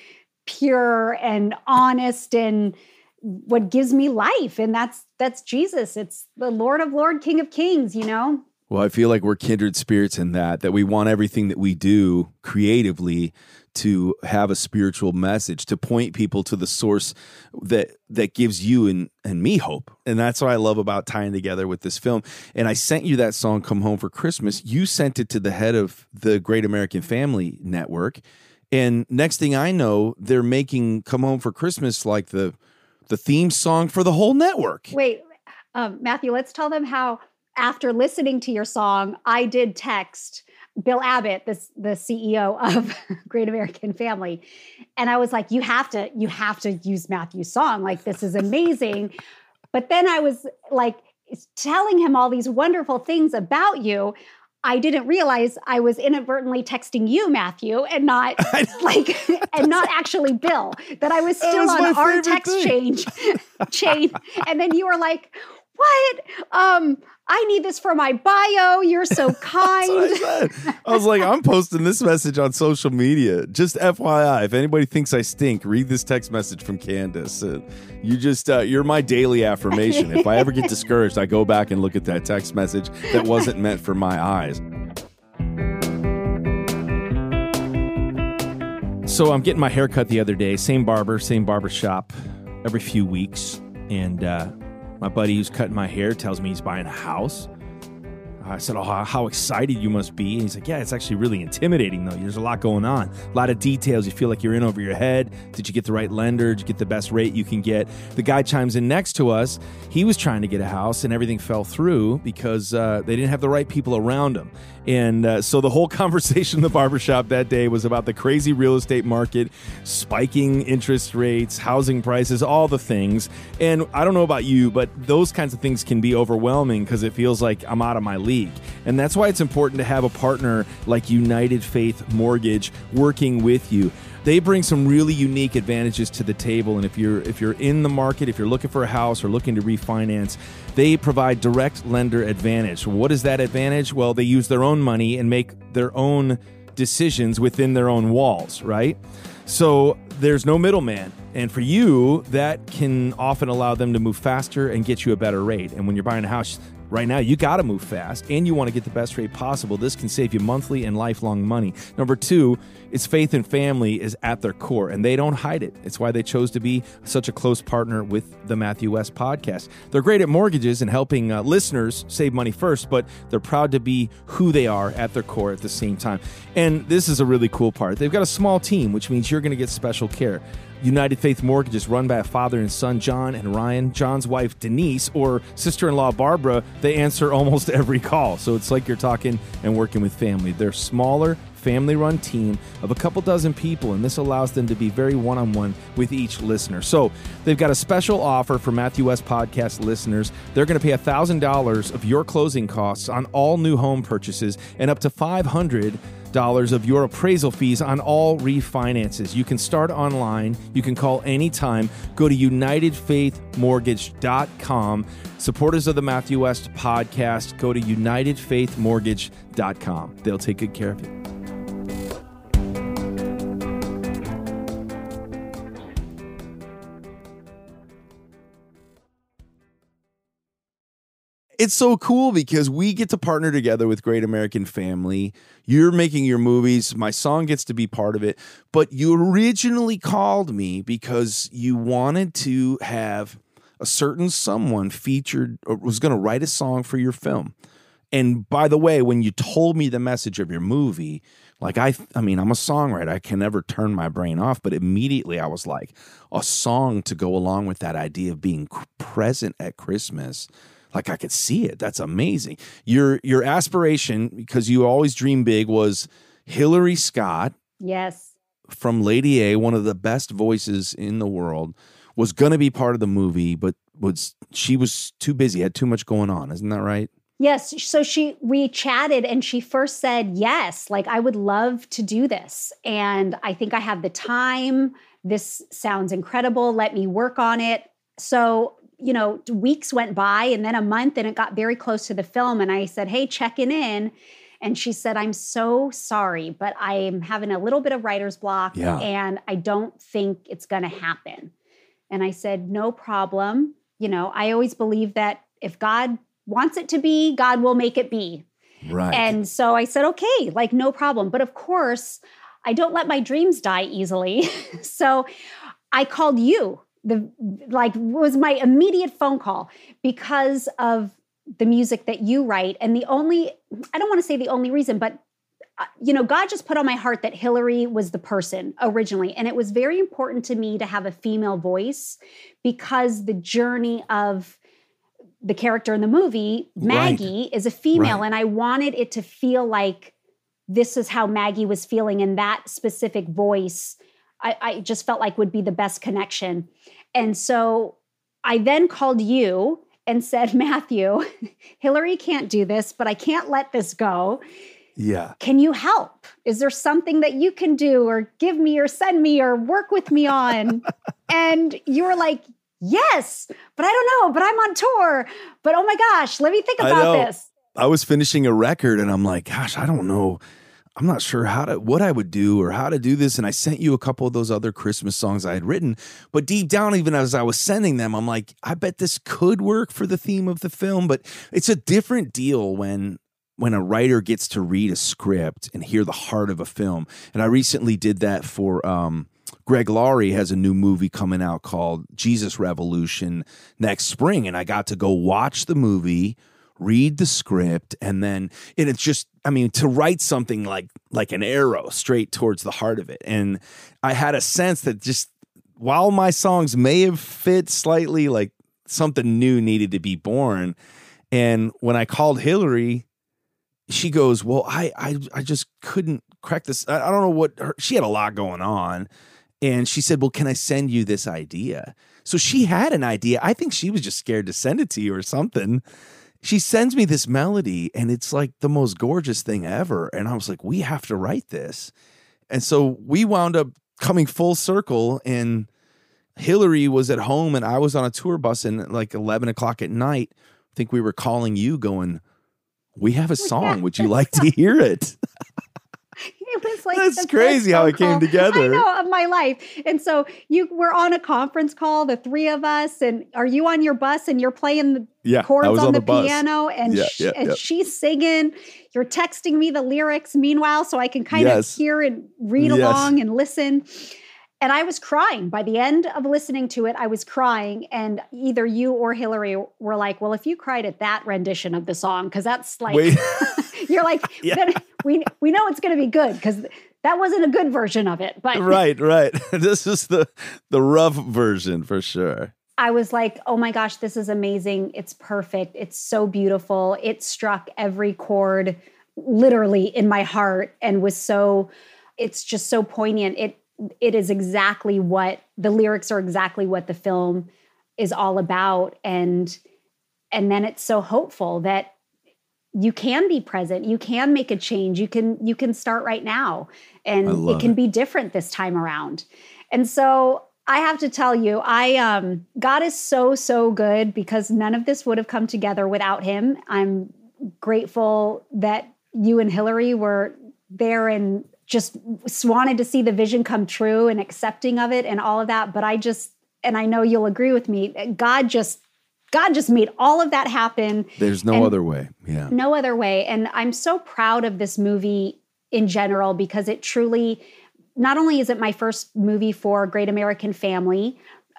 pure and honest and what gives me life and that's that's Jesus. It's the Lord of Lord, King of Kings, you know? Well, I feel like we're kindred spirits in that, that we want everything that we do creatively to have a spiritual message, to point people to the source that that gives you and, and me hope. And that's what I love about tying together with this film. And I sent you that song, Come Home for Christmas. You sent it to the head of the Great American Family Network. And next thing I know, they're making Come Home for Christmas like the the theme song for the whole network. Wait, um, Matthew, let's tell them how after listening to your song, I did text Bill Abbott, the, the CEO of *laughs* Great American Family. And I was like, you have to, you have to use Matthew's song. Like, this is amazing. But then I was like telling him all these wonderful things about you. I didn't realize I was inadvertently texting you, Matthew, and not *laughs* like *laughs* and not actually Bill. That I was still was on our text thing. change chain. And then you were like, "What? Um, I need this for my bio. You're so *laughs* what I kind." *laughs* I was like, I'm posting this message on social media. Just FYI, if anybody thinks I stink, read this text message from Candace. Uh, you just, uh, you're my daily affirmation. if I ever get discouraged, I go back and look at that text message that wasn't meant for my eyes. So I'm getting my hair cut the other day. Same barber, same barber shop every few weeks. And uh, my buddy who's cutting my hair tells me he's buying a house. I said, Oh, how- excited you must be. And he's like, Yeah, it's actually really intimidating, though. There's a lot going on, a lot of details. You feel like you're in over your head. Did you get the right lender? Did you get the best rate you can get? The guy chimes in next to us. He was trying to get a house, and everything fell through because uh, they didn't have the right people around him. And uh, so the whole *laughs* conversation in the barbershop that day was about the crazy real estate market, spiking interest rates, housing prices, all the things. And I don't know about you, but those kinds of things can be overwhelming because it feels like I'm out of my league. And that's why it's important to have a partner like United Faith Mortgage working with you. They bring some really unique advantages to the table and if you're if you're in the market, if you're looking for a house or looking to refinance, they provide direct lender advantage. What is that advantage? Well, they use their own money and make their own decisions within their own walls, right? So there's no middleman. And for you, that can often allow them to move faster and get you a better rate. And when you're buying a house, Right now, you got to move fast and you want to get the best rate possible. This can save you monthly and lifelong money. Number two, it's faith and family is at their core, and they don't hide it. It's why they chose to be such a close partner with the Matthew West podcast. They're great at mortgages and helping uh, listeners save money first, but they're proud to be who they are at their core at the same time. And this is a really cool part. They've got a small team, which means you're going to get special care. United Faith Mortgage is run by a father and son, John and Ryan. John's wife, Denise, or sister in law, Barbara, they answer *laughs* almost every call. So it's like you're talking and working with family. They're smaller, family run team of a couple dozen people, and this allows them to be very one on one with each listener. So they've got a special offer for Matthew West podcast listeners. They're going to pay $1,000 of your closing costs on all new home purchases and up to 500 dollars of your appraisal fees on all refinances. You can start online. You can call anytime. Go to unitedfaithmortgage.com. Supporters of the Matthew West podcast, go to unitedfaithmortgage.com. They'll take good care of you. It's so cool because we get to partner together with Great American Family. You're making your movies. My song gets to be part of it. But you originally called me because you wanted to have a certain someone featured or was going to write a song for your film. And by the way, when you told me the message of your movie, like I I mean, I'm a songwriter. I can never turn my brain off, but immediately I was like, a song to go along with that idea of being present at Christmas like I could see it. That's amazing. Your your aspiration, because you always dream big, was Hillary Scott. Yes. From Lady A, one of the best voices in the world, was going to be part of the movie, but was she was too busy, had too much going on. Isn't that right? Yes. So she, we chatted and she first said, yes, like I would love to do this. And I think I have the time. This sounds incredible. Let me work on it. So you know, weeks went by and then a month and it got very close to the film. And I said, Hey, checking in. And she said, I'm so sorry, but I'm having a little bit of writer's block yeah. and I don't think it's going to happen. And I said, No problem. You know, I always believe that if God wants it to be, God will make it be. Right. And so I said, Okay, like no problem. But of course, I don't let my dreams die easily. *laughs* so I called you the like was my immediate phone call because of the music that you write and the only i don't want to say the only reason but uh, you know god just put on my heart that hillary was the person originally and it was very important to me to have a female voice because the journey of the character in the movie maggie right. is a female right. and i wanted it to feel like this is how maggie was feeling and that specific voice I, I just felt like would be the best connection. And so I then called you and said, *laughs* Matthew, Hillary can't do this, but I can't let this go. Yeah. Can you help? Is there something that you can do or give me or send me or work with me on? *laughs* and you were like, Yes, but I don't know, but I'm on tour. But oh my gosh, let me think about this. I was finishing a record and I'm like, gosh, I don't know I'm not sure how to what I would do or how to do this. And I sent you a couple of those other Christmas songs I had written. But deep down, even as I was sending them, I'm like, I bet this could work for the theme of the film. But it's a different deal when when a writer gets to read a script and hear the heart of a film. And I recently did that for um, Greg Laurie has a new movie coming out called Jesus Revolution next spring. And I got to go watch the movie read the script and then and it's just i mean to write something like like an arrow straight towards the heart of it. And i had a sense that just while my songs may have fit slightly like something new needed to be born. And when i called hillary she goes well i i, I just couldn't crack this. I, I don't know what her, she had a lot going on. And she said well can i send you this idea? So she had an idea. I think she was just scared to send it to you or something she sends me this melody and it's like the most gorgeous thing ever. And I was like, we have to write this. And so we wound up coming full circle and Hillary was at home and I was on a tour bus and like 11 o'clock at night. I think we were calling you going, we have a song. Would you like to hear it? *laughs* It was like That's crazy how it came *laughs* together. I know of my life. And so you were on a conference call, the three of us, and are you on your bus and you're playing the Yeah, chords on, on the, the piano and, Yeah, sh- yeah, and she's singing. You're texting me the lyrics meanwhile, so I can kind Yes. of hear and read Yes. along and listen. And I was crying. By the end of listening to it, I was crying. And either you or Hillary were like, Well, if you cried at that rendition of the song, because that's like, *laughs* you're like, *laughs* Yeah. We, we know it's going to be good because that wasn't a good version of it. But right, right. *laughs* this is the the rough version for sure. I was like, oh my gosh, this is amazing. It's perfect. It's so beautiful. It struck every chord literally in my heart and was so, it's just so poignant. It, it is exactly what the lyrics are exactly what the film is all about. And, and then it's so hopeful that you can be present you can make a change you can you can start right now. And it can it. be different this time around. And so i have to tell you i um god is so so good because none of this would have come together without him. I'm grateful that you and hillary were there and just wanted to see the vision come true and accepting of it and all of that. But i just and i know you'll agree with me god just god just made all of that happen There's no And- other way. Yeah. no other way. And I'm so proud of this movie in general because it truly, not only is it my first movie for Great American Family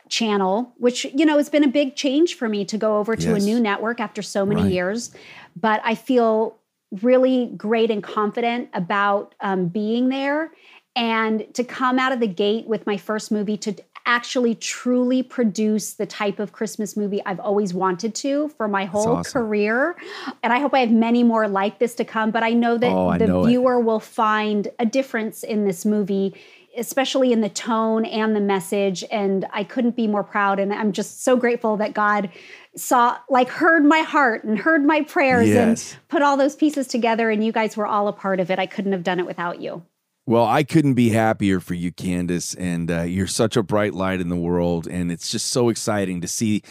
channel, which, you know, it's been a big change for me to go over to Yes. a new network after so many Right. years, but I feel really great and confident about um, being there and to come out of the gate with my first movie to actually truly produce the type of Christmas movie I've always wanted to for my whole awesome. career. And I hope I have many more like this to come, but I know that Oh, the know it. viewer will find a difference in this movie. Especially in the tone and the message. And I couldn't be more proud. And I'm just so grateful that God saw, like, heard my heart and heard my prayers Yes. and put all those pieces together. And you guys were all a part of it. I couldn't have done it without you. Well, I couldn't be happier for you, Candace. And uh, you're such a bright light in the world. And it's just so exciting to see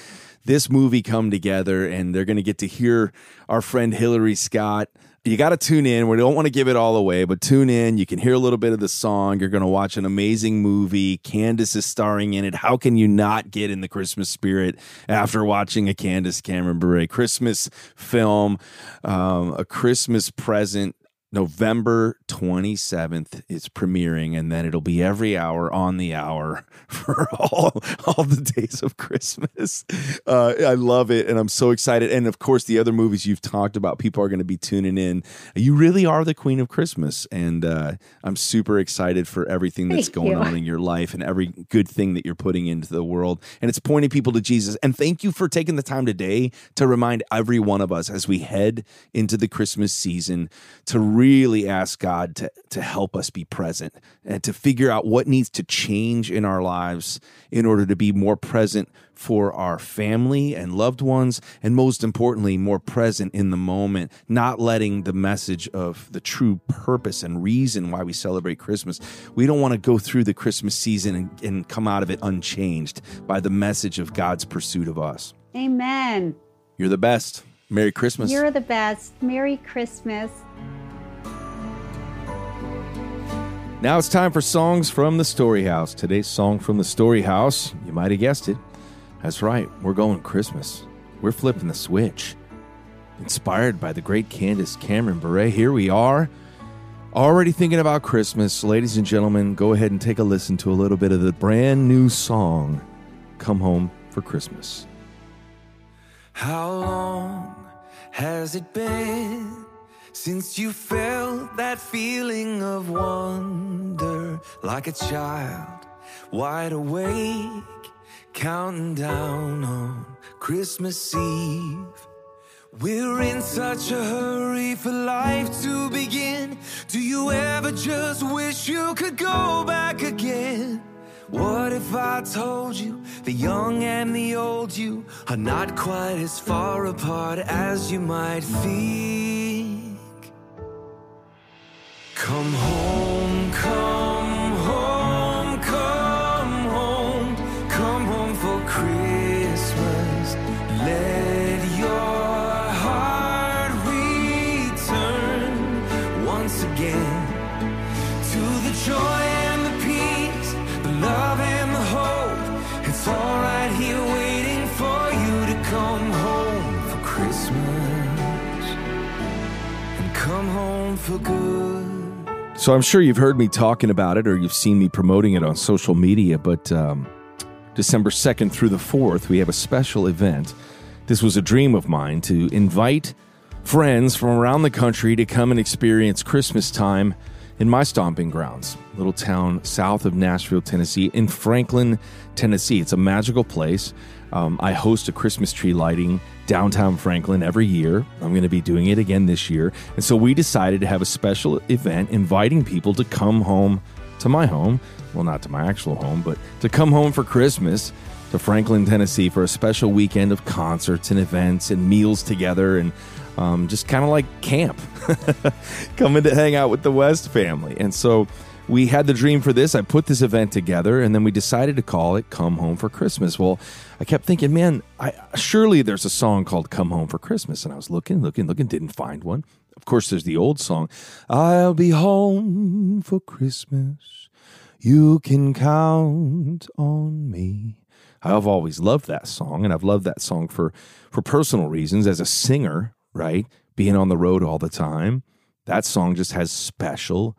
this movie come together. And they're going to get to hear our friend Hillary Scott. You got to tune in. We don't want to give it all away, but tune in. You can hear a little bit of the song. You're going to watch an amazing movie. Candace is starring in it. How can you not get in the Christmas spirit after watching a Candace Cameron Bure Christmas film, um, a Christmas present November 27th it's premiering and then it'll be every hour on the hour *laughs* for all all the days of Christmas. Uh, I love it and I'm so excited and of course the other movies you've talked about people are going to be tuning in. You really are the queen of Christmas and uh, I'm super excited for everything that's Thank going you. on in your life and every good thing that you're putting into the world and it's pointing people to Jesus. And thank you for taking the time today to remind every one of us as we head into the Christmas season to really ask God to, to help us be present and to figure out what needs to change in our lives in order to be more present for our family and loved ones, and most importantly, more present in the moment, not letting the message of the true purpose and reason why we celebrate Christmas. We don't want to go through the Christmas season and, and come out of it unchanged by the message of God's pursuit of us. Amen. You're the best. Merry Christmas. You're the best. Merry Christmas. Now it's time for songs from the Story House. Today's song from the Story House, you might have guessed it. That's right, we're going Christmas. We're flipping the switch. Inspired by the great Candace Cameron Bure, here we are. Already thinking about Christmas. Ladies and gentlemen, go ahead and take a listen to a little bit of the brand new song, Come Home for Christmas. How long has it been since you that feeling of wonder like a child, wide awake, counting down on Christmas Eve? We're in such a hurry for life to begin. Do you ever just wish you could go back again? What if I told you the young and the old you are not quite as far apart as you might think? Come home, come So I'm sure you've heard me talking about it or you've seen me promoting it on social media, but um, December 2nd through the 4th, we have a special event. This was a dream of mine to invite friends from around the country to come and experience Christmas time in my stomping grounds, little town south of Nashville, Tennessee, in Franklin, Tennessee. It's a magical place. Um, I host a Christmas tree lighting downtown Franklin every year. I'm going to be doing it again this year. And so we decided to have a special event inviting people to come home to my home. Well, not to my actual home, but to come home for Christmas to Franklin, Tennessee for a special weekend of concerts and events and meals together and um, just kind of like camp, *laughs* coming to hang out with the West family. And so we had the dream for this. I put this event together, and then we decided to call it "Come Home for Christmas." Well, I kept thinking, man, I, surely there's a song called "Come Home for Christmas," and I was looking, looking, looking, didn't find one. Of course, there's the old song, "I'll be home for Christmas." You can count on me. I've always loved that song, and I've loved that song for for personal reasons. As a singer, right, being on the road all the time, that song just has special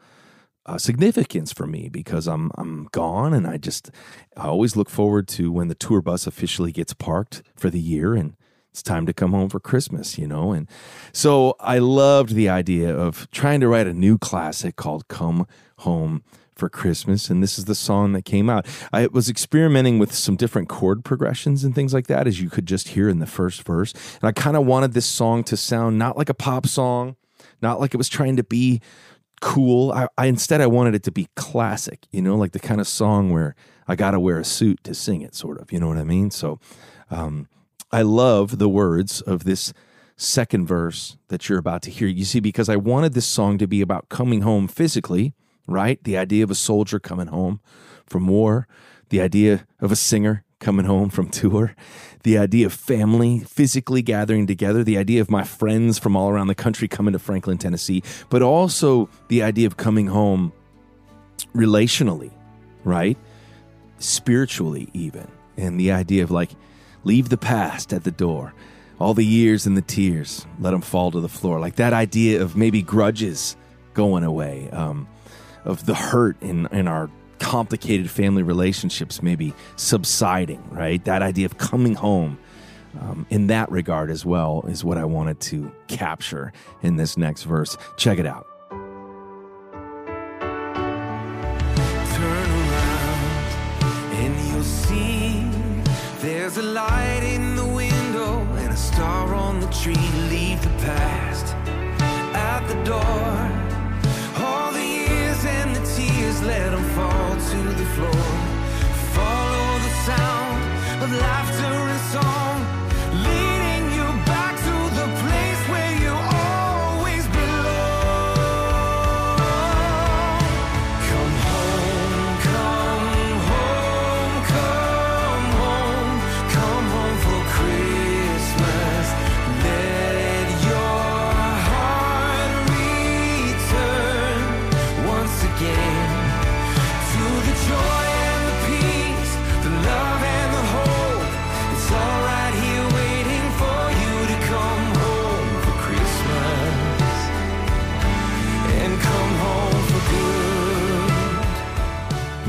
uh, significance for me because I'm I'm gone, and I just I always look forward to when the tour bus officially gets parked for the year and it's time to come home for Christmas, you know? And so I loved the idea of trying to write a new classic called Come Home for Christmas. And this is the song that came out. I was experimenting with some different chord progressions and things like that, as you could just hear in the first verse. And I kind of wanted this song to sound not like a pop song, not like it was trying to be cool. I, I instead I wanted it to be classic, you know, like the kind of song where I got to wear a suit to sing it, sort of. You know what I mean? So um, I love the words of this second verse that you're about to hear. You see, because I wanted this song to be about coming home physically, right? The idea of a soldier coming home from war, the idea of a singer coming home from tour, the idea of family physically gathering together, the idea of my friends from all around the country coming to Franklin, Tennessee, but also the idea of coming home relationally, right? Spiritually, even. And the idea of like, Leave the past at the door. All the years and the tears, let them fall to the floor. Like that idea of maybe grudges going away, um, of the hurt in, in our complicated family relationships maybe subsiding, right? That idea of coming home um, in that regard as well is what I wanted to capture in this next verse. Check it out. Turn around and you'll see there's a light in the window and a star on the tree. Leave the past at the door.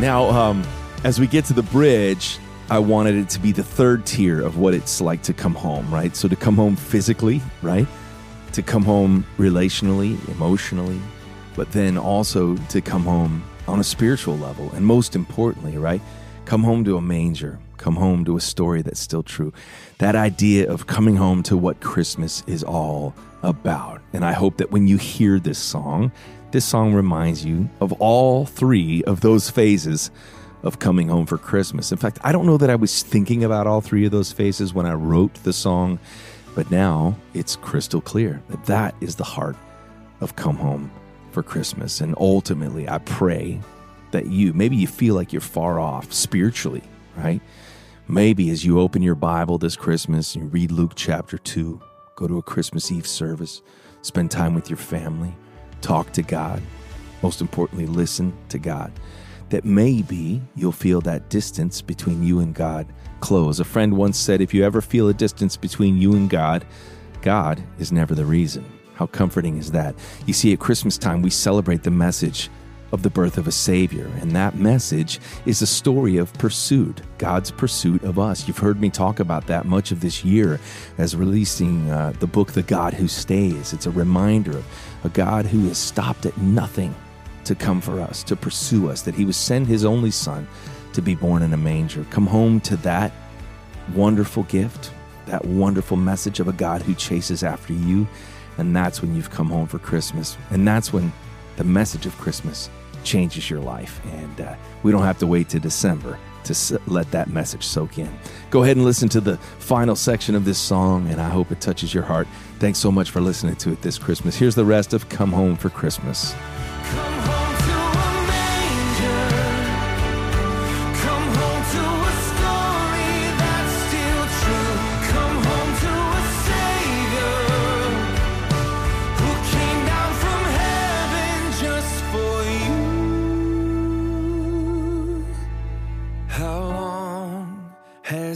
Now, um, as we get to the bridge, I wanted it to be the third tier of what it's like to come home, right? So to come home physically, right? To come home relationally, emotionally, but then also to come home on a spiritual level. And most importantly, right? Come home to a manger, come home to a story that's still true. That idea of coming home to what Christmas is all about. And I hope that when you hear this song, this song reminds you of all three of those phases of coming home for Christmas. In fact, I don't know that I was thinking about all three of those phases when I wrote the song, but now it's crystal clear that that is the heart of Come Home for Christmas. And ultimately, I pray that you, maybe you feel like you're far off spiritually, right? Maybe as you open your Bible this Christmas and you read Luke chapter 2, go to a Christmas Eve service, spend time with your family, talk to God, most importantly, listen to God. That maybe you'll feel that distance between you and God close. A friend once said, if you ever feel a distance between you and God, God is never the reason. How comforting is that? You see, at Christmas time, we celebrate the message of the birth of a Savior, and that message is a story of pursuit, God's pursuit of us. You've heard me talk about that much of this year as releasing uh, the book, The God Who Stays. It's a reminder of a God who has stopped at nothing to come for us, to pursue us, that He would send His only Son to be born in a manger. Come home to that wonderful gift, that wonderful message of a God who chases after you. And that's when you've come home for Christmas. And that's when the message of Christmas changes your life. And uh, we don't have to wait to December to let that message soak in. Go ahead and listen to the final section of this song, and I hope it touches your heart. Thanks so much for listening to it this Christmas. Here's the rest of Come Home for Christmas.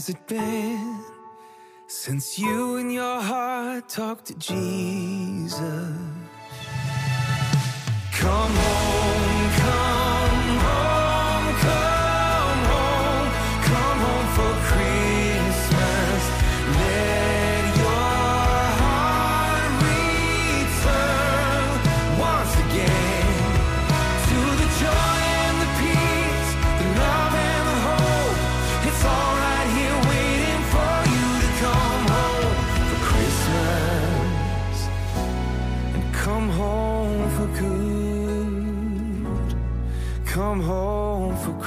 It been since you and your heart talked to Jesus? Come home,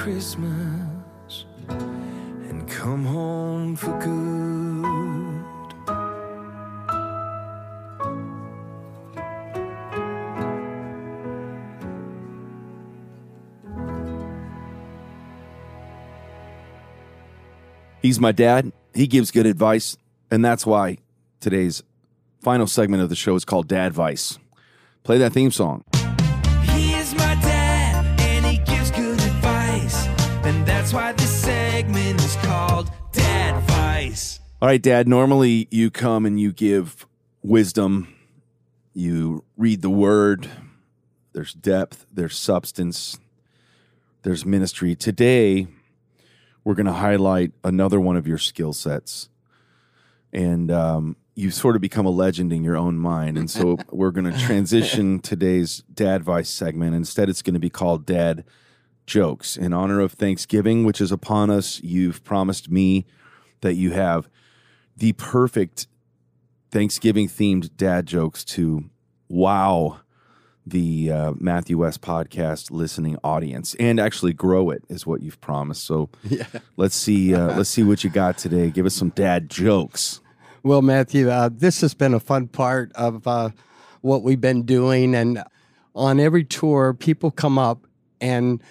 Christmas and come home for good. He's my dad. He gives good advice. And that's why today's final segment of the show is called Dad Vice. Play that theme song. That's why this segment is called Dad Vice. All right, Dad. Normally you come and you give wisdom, you read the word, there's depth, there's substance, there's ministry. Today, we're going to highlight another one of your skill sets. And um, you've sort of become a legend in your own mind. And so *laughs* we're going to transition today's Dad Vice segment. Instead, it's going to be called Dad Jokes. In honor of Thanksgiving, which is upon us, you've promised me that you have the perfect Thanksgiving themed dad jokes to wow the uh, Matthew West podcast listening audience and actually grow it is what you've promised. So *laughs* let's see uh, let's see what you got today. Give us some dad jokes. Well, Matthew, uh, this has been a fun part of uh, what we've been doing. And on every tour, people come up and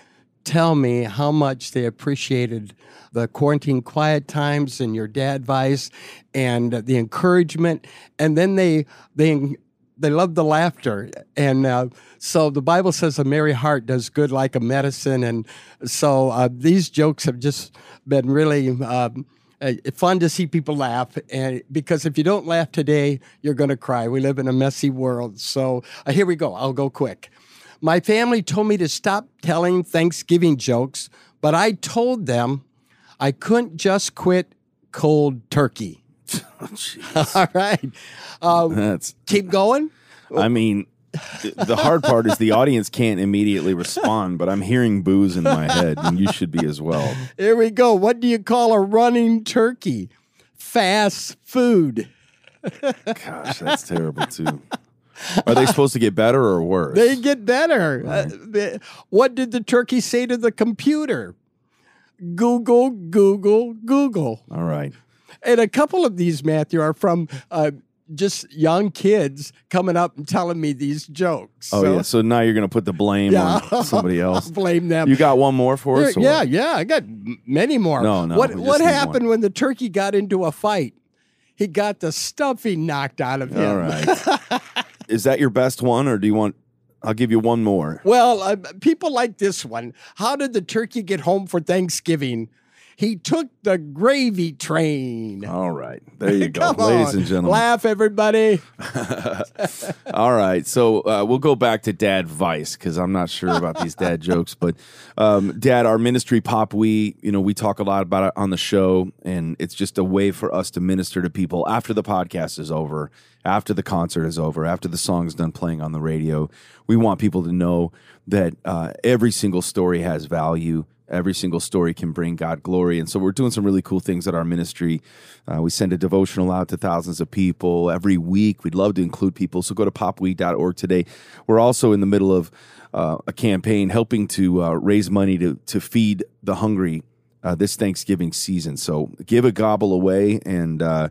tell me how much they appreciated the quarantine quiet times and your dad advice and the encouragement. And then they, they, they love the laughter. And uh, so the Bible says a merry heart does good like a medicine. And so uh, these jokes have just been really um, uh, fun to see people laugh. And because if you don't laugh today, you're going to cry. We live in a messy world. So uh, here we go. I'll go quick. My family told me to stop telling Thanksgiving jokes, but I told them I couldn't just quit cold turkey. *laughs* All right. Uh, That's keep going. I mean the hard part is the audience can't immediately respond, but I'm hearing boos in my head, and you should be as well. Here we go. What do you call a running turkey? Fast food. Gosh, that's terrible too. Are they *laughs* supposed to get better or worse? They get better. Uh, the- what did the turkey say to the computer? Google, Google, Google. All right. And a couple of these, Matthew, are from uh, just young kids coming up and telling me these jokes. Oh So, yeah. So now you're going to put the blame Yeah. on *laughs* somebody else. Blame them. You got one more for us? yeah, yeah, I got many more. No, no, What what happened one. when the turkey got into a fight? He got the stuffing knocked out of him. All right. *laughs* Is that your best one, or do you want? I'll give you one more. Well, uh, people like this one. How did the turkey get home for Thanksgiving? He took the gravy train. All right. There you *laughs* go, ladies on. and gentlemen. Laugh, everybody. *laughs* All right, so uh, we'll go back to Dad Vice because I'm not sure about these dad *laughs* jokes, but um, Dad, our ministry, Pop, we you know we talk a lot about it on the show, and it's just a way for us to minister to people after the podcast is over, after the concert is over, after the song's done playing on the radio. We want people to know that uh, every single story has value. Every single story can bring God glory. And so we're doing some really cool things at our ministry. Uh, we send a devotional out to thousands of people every week. We'd love to include people. So go to popwe.org today. We're also in the middle of uh, a campaign helping to uh, raise money to, to feed the hungry uh, this Thanksgiving season. So give a gobble away. And uh,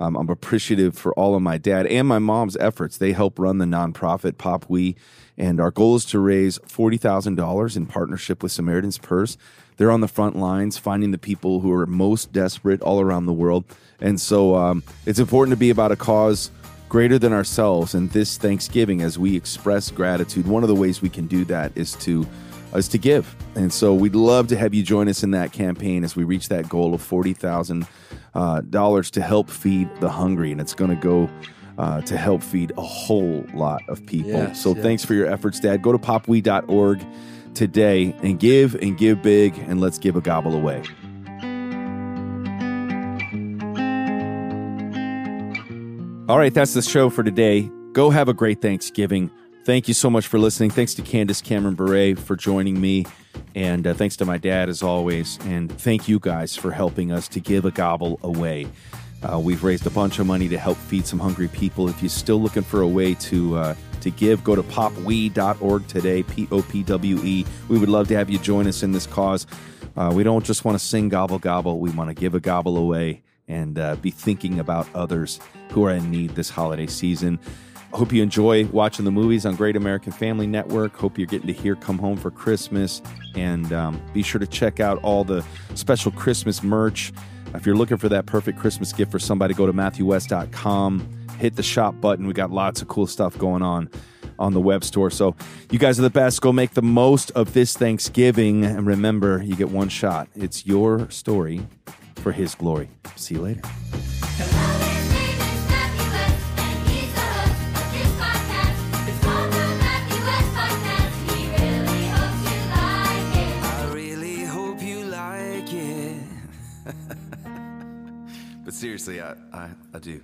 um, I'm appreciative for all of my dad and my mom's efforts. They help run the nonprofit Pop We, and our goal is to raise forty thousand dollars in partnership with Samaritan's Purse. They're on the front lines, finding the people who are most desperate all around the world, and so um, it's important to be about a cause greater than ourselves. And this Thanksgiving, as we express gratitude, one of the ways we can do that is to is to give. And so we'd love to have you join us in that campaign as we reach that goal of forty thousand uh, dollars to help feed the hungry, and it's going to go. Uh, to help feed a whole lot of people. Yes, so yes. thanks for your efforts, Dad. Go to popwe.org today and give and give big, and let's give a gobble away. All right, that's the show for today. Go have a great Thanksgiving. Thank you so much for listening. Thanks to Candace Cameron Bure for joining me. And uh, thanks to my dad, as always. And thank you guys for helping us to give a gobble away. Uh, we've raised a bunch of money to help feed some hungry people. If you're still looking for a way to uh, to give, go to popwe.org today, P O P W E. We would love to have you join us in this cause. Uh, we don't just want to sing gobble gobble, we want to give a gobble away and uh, be thinking about others who are in need this holiday season. Hope you enjoy watching the movies on Great American Family Network. Hope you're getting to hear Come Home for Christmas. And um, be sure to check out all the special Christmas merch. If you're looking for that perfect Christmas gift for somebody, go to MatthewWest.com, hit the shop button. We got lots of cool stuff going on on the web store. So you guys are the best. Go make the most of this Thanksgiving. And remember, you get one shot. It's your story for His glory. See you later. Seriously, I, I, I do.